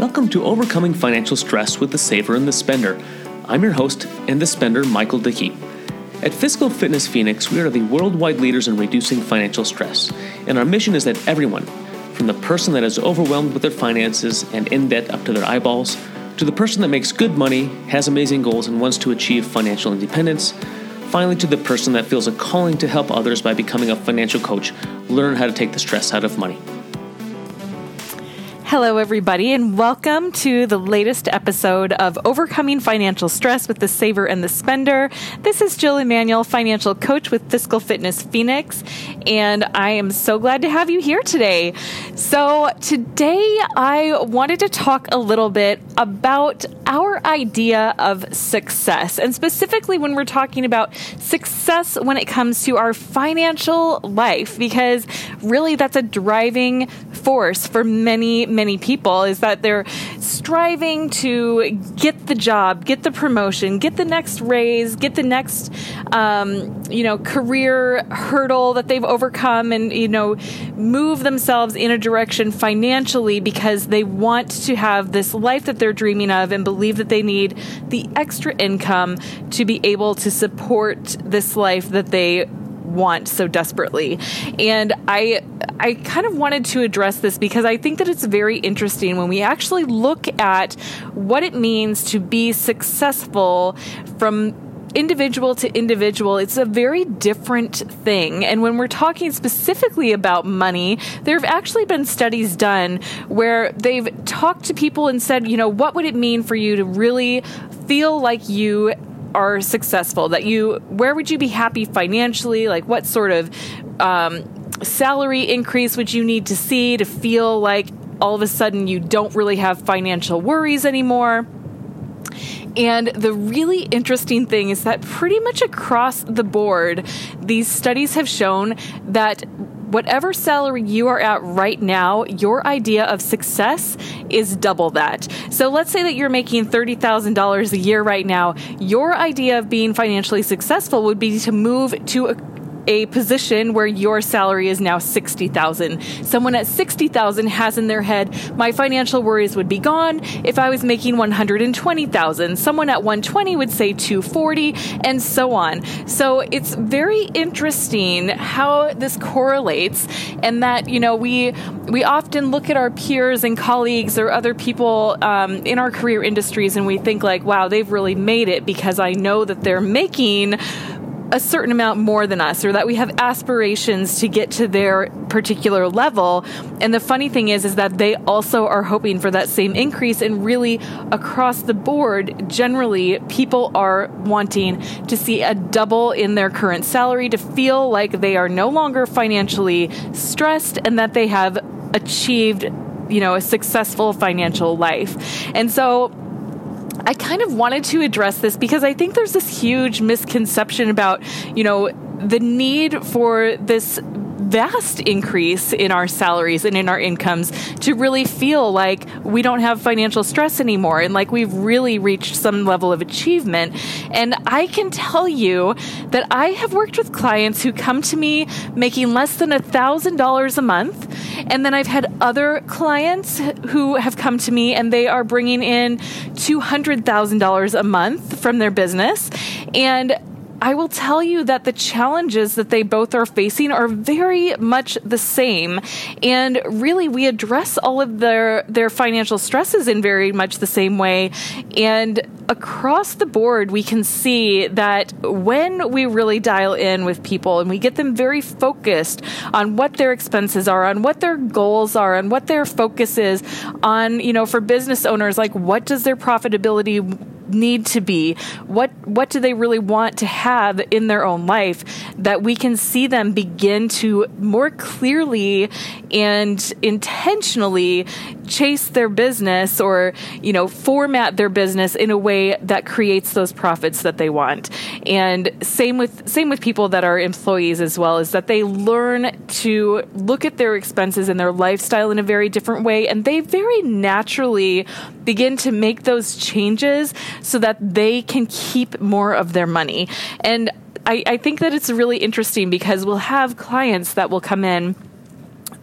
Welcome to Overcoming Financial Stress with the Saver and the Spender. I'm your host and the spender, Michael Dickey. At Fiscal Fitness Phoenix, we are the worldwide leaders in reducing financial stress, and our mission is that everyone, from the person that is overwhelmed with their finances and in debt up to their eyeballs, to the person that makes good money, has amazing goals, and wants to achieve financial independence, finally to the person that feels a calling to help others by becoming a financial coach, learn how to take the stress out of money. Hello, everybody, and welcome to the latest episode of Overcoming Financial Stress with the Saver and the Spender. This is Jill Emanuel, financial coach with Fiscal Fitness Phoenix, and I am so glad to have you here today. So, today I wanted to talk a little bit about our idea of success, and specifically when we're talking about success when it comes to our financial life, because really that's a driving force for many, many people is that they're striving to get the job, get the promotion, get the next raise, get the next, um, you know, career hurdle that they've overcome and, you know, move themselves in a direction financially because they want to have this life that they're dreaming of and believe that they need the extra income to be able to support this life that they want so desperately. And I I kind of wanted to address this because I think that it's very interesting when we actually look at what it means to be successful from individual to individual, it's a very different thing. And when we're talking specifically about money, there have actually been studies done where they've talked to people and said, you know, what would it mean for you to really feel like you are successful that you where would you be happy financially? Like what sort of um, salary increase would you need to see to feel like all of a sudden you don't really have financial worries anymore? And the really interesting thing is that pretty much across the board, these studies have shown that whatever salary you are at right now, your idea of success is double that. So let's say that you're making $30,000 a year right now. Your idea of being financially successful would be to move to a a position where your salary is now 60,000. Someone at 60,000 has in their head, my financial worries would be gone if I was making 120,000. Someone at 120 would say 240 and so on. So it's very interesting how this correlates and that, you know, we we often look at our peers and colleagues or other people um, in our career industries and we think like, wow, they've really made it because I know that they're making a certain amount more than us or that we have aspirations to get to their particular level. And the funny thing is is that they also are hoping for that same increase. And really across the board generally people are wanting to see a double in their current salary to feel like they are no longer financially stressed and that they have achieved you know a successful financial life. And so I kind of wanted to address this because I think there's this huge misconception about, you know, the need for this vast increase in our salaries and in our incomes to really feel like we don't have financial stress anymore and like we've really reached some level of achievement. And I can tell you that I have worked with clients who come to me making less than a $1,000 a month. And then I've had other clients who have come to me and they are bringing in $200,000 a month from their business. And I will tell you that the challenges that they both are facing are very much the same. And really, we address all of their, their financial stresses in very much the same way. And across the board, we can see that when we really dial in with people and we get them very focused on what their expenses are, on what their goals are, on what their focus is, on, you know, for business owners, like what does their profitability need to be? What what do they really want to have in their own life that we can see them begin to more clearly and intentionally chase their business or you know format their business in a way that creates those profits that they want and same with same with people that are employees as well is that they learn to look at their expenses and their lifestyle in a very different way and they very naturally begin to make those changes so that they can keep more of their money. And I, I think that it's really interesting because we'll have clients that will come in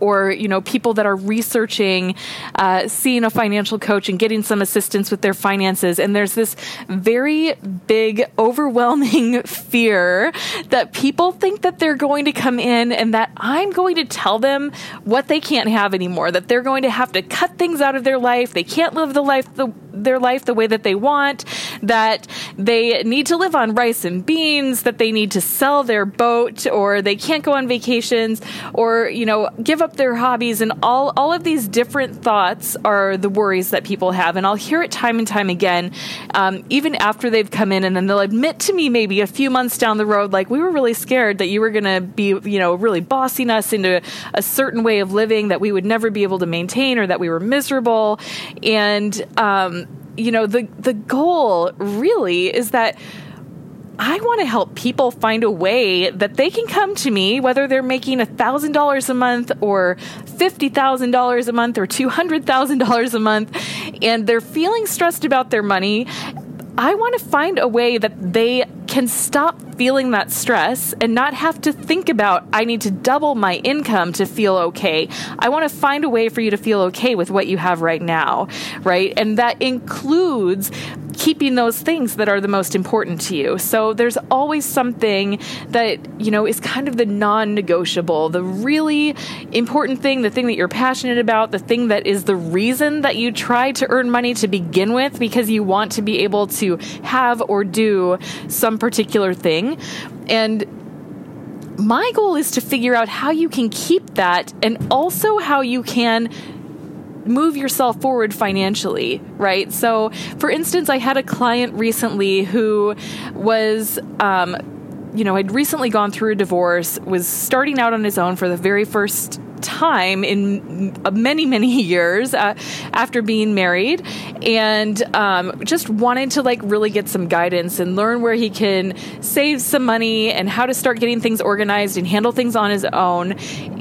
or you know people that are researching uh, seeing a financial coach and getting some assistance with their finances. And there's this very big overwhelming fear that people think that they're going to come in and that i'm going to tell them what they can't have anymore that they're going to have to cut things out of their life. They can't live the life the, their life the way that they want that they need to live on rice and beans that they need to sell their boat or they can't go on vacations or you know give up their hobbies. And all all of these different thoughts are the worries that people have. And I'll hear it time and time again um, even after they've come in and then they'll admit to me maybe a few months down the road like we were really scared that you were going to be you know really bossing us into a certain way of living that we would never be able to maintain or that we were miserable. And um, you know the the goal really is that I want to help people find a way that they can come to me, whether they're making $1,000 a month or $50,000 a month or $200,000 a month, and they're feeling stressed about their money. I want to find a way that they can stop feeling that stress and not have to think about, I need to double my income to feel okay. I want to find a way for you to feel okay with what you have right now, right? And that includes keeping those things that are the most important to you. So there's always something that, you know, is kind of the non negotiable, the really important thing, the thing that you're passionate about, the thing that is the reason that you try to earn money to begin with because you want to be able to have or do some particular thing. And my goal is to figure out how you can keep that and also how you can move yourself forward financially, right? So, for instance, I had a client recently who was, um, you know, had recently gone through a divorce, was starting out on his own for the very first time in many many years uh, after being married. And um, just wanted to like really get some guidance and learn where he can save some money and how to start getting things organized and handle things on his own.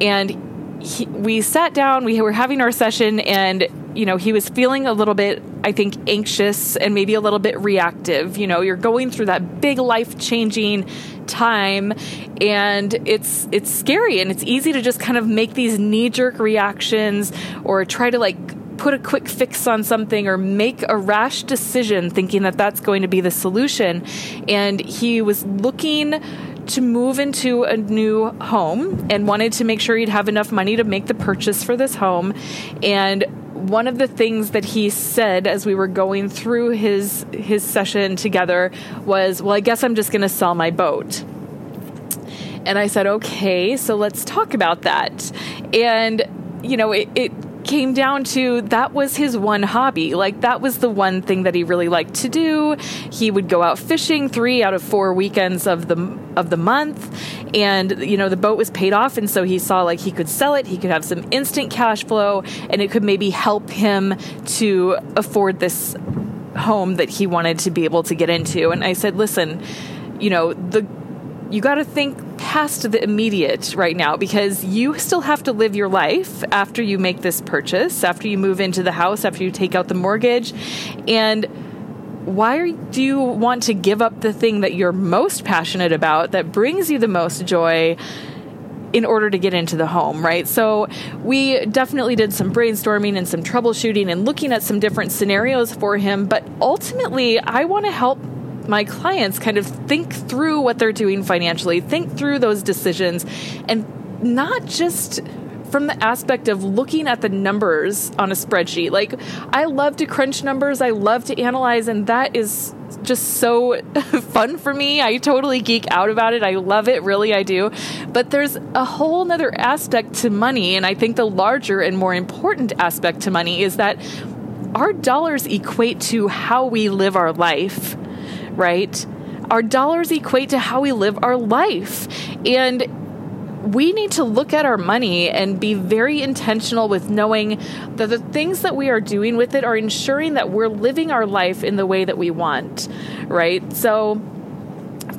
And he, we sat down, we were having our session, and you know he was feeling a little bit, I think, anxious and maybe a little bit reactive. You know, you're going through that big life changing time, and it's it's scary and it's easy to just kind of make these knee jerk reactions or try to like put a quick fix on something or make a rash decision thinking that that's going to be the solution. And he was looking to move into a new home and wanted to make sure he'd have enough money to make the purchase for this home. And one of the things that he said as we were going through his his session together was, "Well, I guess I'm just going to sell my boat." And I said, "Okay, so let's talk about that." And you know, it, it came down to that was his one hobby. Like that was the one thing that he really liked to do. He would go out fishing 3 out of 4 weekends of the of the month and you know the boat was paid off and so he saw like he could sell it, he could have some instant cash flow and it could maybe help him to afford this home that he wanted to be able to get into. And I said, "Listen, you know, the you got to think past the immediate right now because you still have to live your life after you make this purchase, after you move into the house, after you take out the mortgage. And why do you want to give up the thing that you're most passionate about, that brings you the most joy? in order to get into the home, right? So we definitely did some brainstorming and some troubleshooting and looking at some different scenarios for him. But ultimately, I want to help my clients kind of think through what they're doing financially, think through those decisions, and not just from the aspect of looking at the numbers on a spreadsheet. Like, I love to crunch numbers, I love to analyze, and that is just so fun for me. I totally geek out about it. I love it, really, I do. But there's a whole nother aspect to money, and I think the larger and more important aspect to money is that our dollars equate to how we live our life right? Our dollars equate to how we live our life. And we need to look at our money and be very intentional with knowing that the things that we are doing with it are ensuring that we're living our life in the way that we want, right? So,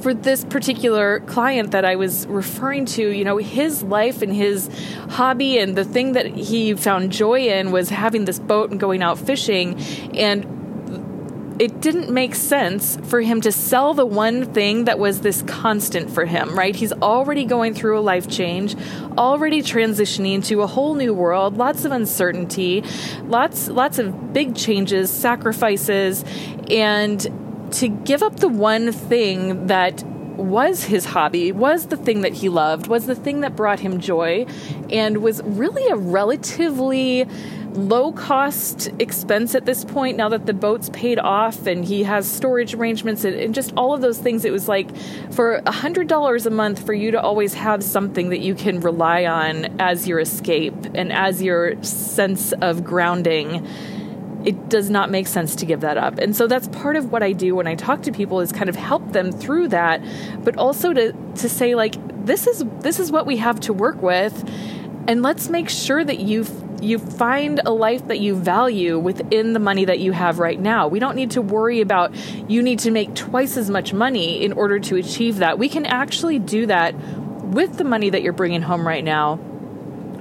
for this particular client that I was referring to, you know, his life and his hobby and the thing that he found joy in was having this boat and going out fishing. And it didn't make sense for him to sell the one thing that was this constant for him, right? He's already going through a life change, already transitioning to a whole new world, lots of uncertainty, lots lots of big changes, sacrifices, and to give up the one thing that was his hobby, was the thing that he loved, was the thing that brought him joy, and was really a relatively low cost expense at this point now that the boat's paid off and he has storage arrangements and, and just all of those things. It was like for a hundred dollars a month for you to always have something that you can rely on as your escape and as your sense of grounding it does not make sense to give that up. And so that's part of what I do when I talk to people is kind of help them through that, but also to to say like this is this is what we have to work with and let's make sure that you you find a life that you value within the money that you have right now. We don't need to worry about you need to make twice as much money in order to achieve that. We can actually do that with the money that you're bringing home right now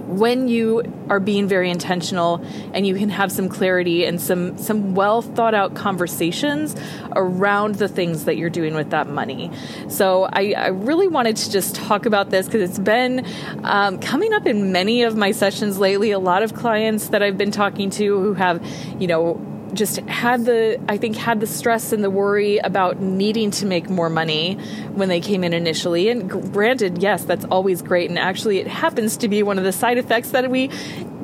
when you are being very intentional and you can have some clarity and some some well thought out conversations around the things that you're doing with that money. So i, I really wanted to just talk about this because it's been um, coming up in many of my sessions lately a lot of clients that i've been talking to who have you know just had the I think had the stress and the worry about needing to make more money when they came in initially. And granted, yes, that's always great. And actually, it happens to be one of the side effects that we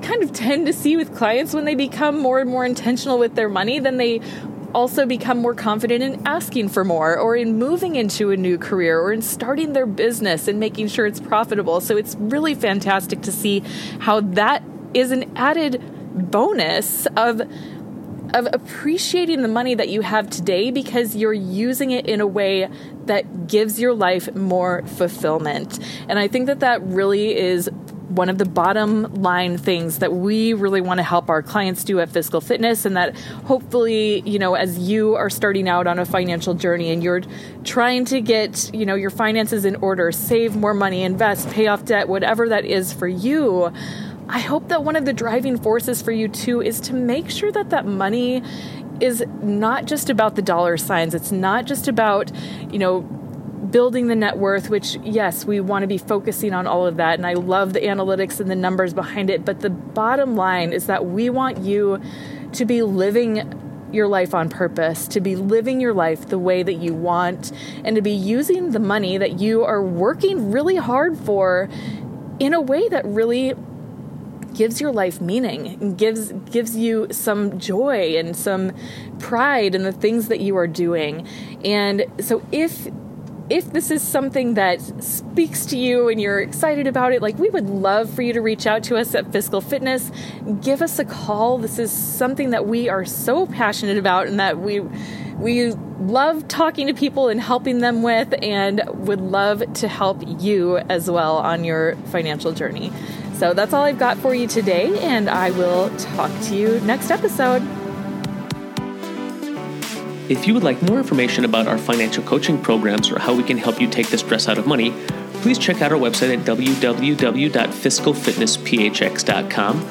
kind of tend to see with clients when they become more and more intentional with their money. Then they also become more confident in asking for more or in moving into a new career or in starting their business and making sure it's profitable. So it's really fantastic to see how that is an added bonus of of appreciating the money that you have today because you're using it in a way that gives your life more fulfillment. And I think that that really is one of the bottom line things that we really want to help our clients do at Fiscal Fitness, and that hopefully, you know, as you are starting out on a financial journey and you're trying to get, you know, your finances in order, save more money, invest, pay off debt, whatever that is for you I hope that one of the driving forces for you too is to make sure that that money is not just about the dollar signs. It's not just about, you know, building the net worth, which, yes, we want to be focusing on all of that. And I love the analytics and the numbers behind it. But the bottom line is that we want you to be living your life on purpose, to be living your life the way that you want, and to be using the money that you are working really hard for in a way that really gives your life meaning and gives gives you some joy and some pride in the things that you are doing. And so if if this is something that speaks to you and you're excited about it, like we would love for you to reach out to us at Fiscal Fitness. Give us a call. This is something that we are so passionate about and that we we love talking to people and helping them with and would love to help you as well on your financial journey. So that's all I've got for you today, and I will talk to you next episode. If you would like more information about our financial coaching programs or how we can help you take the stress out of money, please check out our website at www.fiscalfitnessphx.com.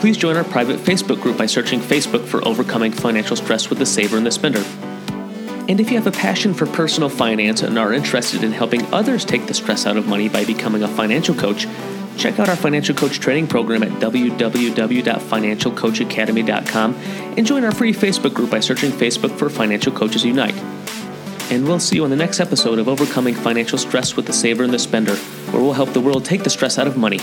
Please join our private Facebook group by searching Facebook for Overcoming Financial Stress with the Saver and the Spender. And if you have a passion for personal finance and are interested in helping others take the stress out of money by becoming a financial coach, Check out our financial coach training program at www.financialcoachacademy.com and join our free Facebook group by searching Facebook for Financial Coaches Unite. And we'll see you on the next episode of Overcoming Financial Stress with the Saver and the Spender, where we'll help the world take the stress out of money.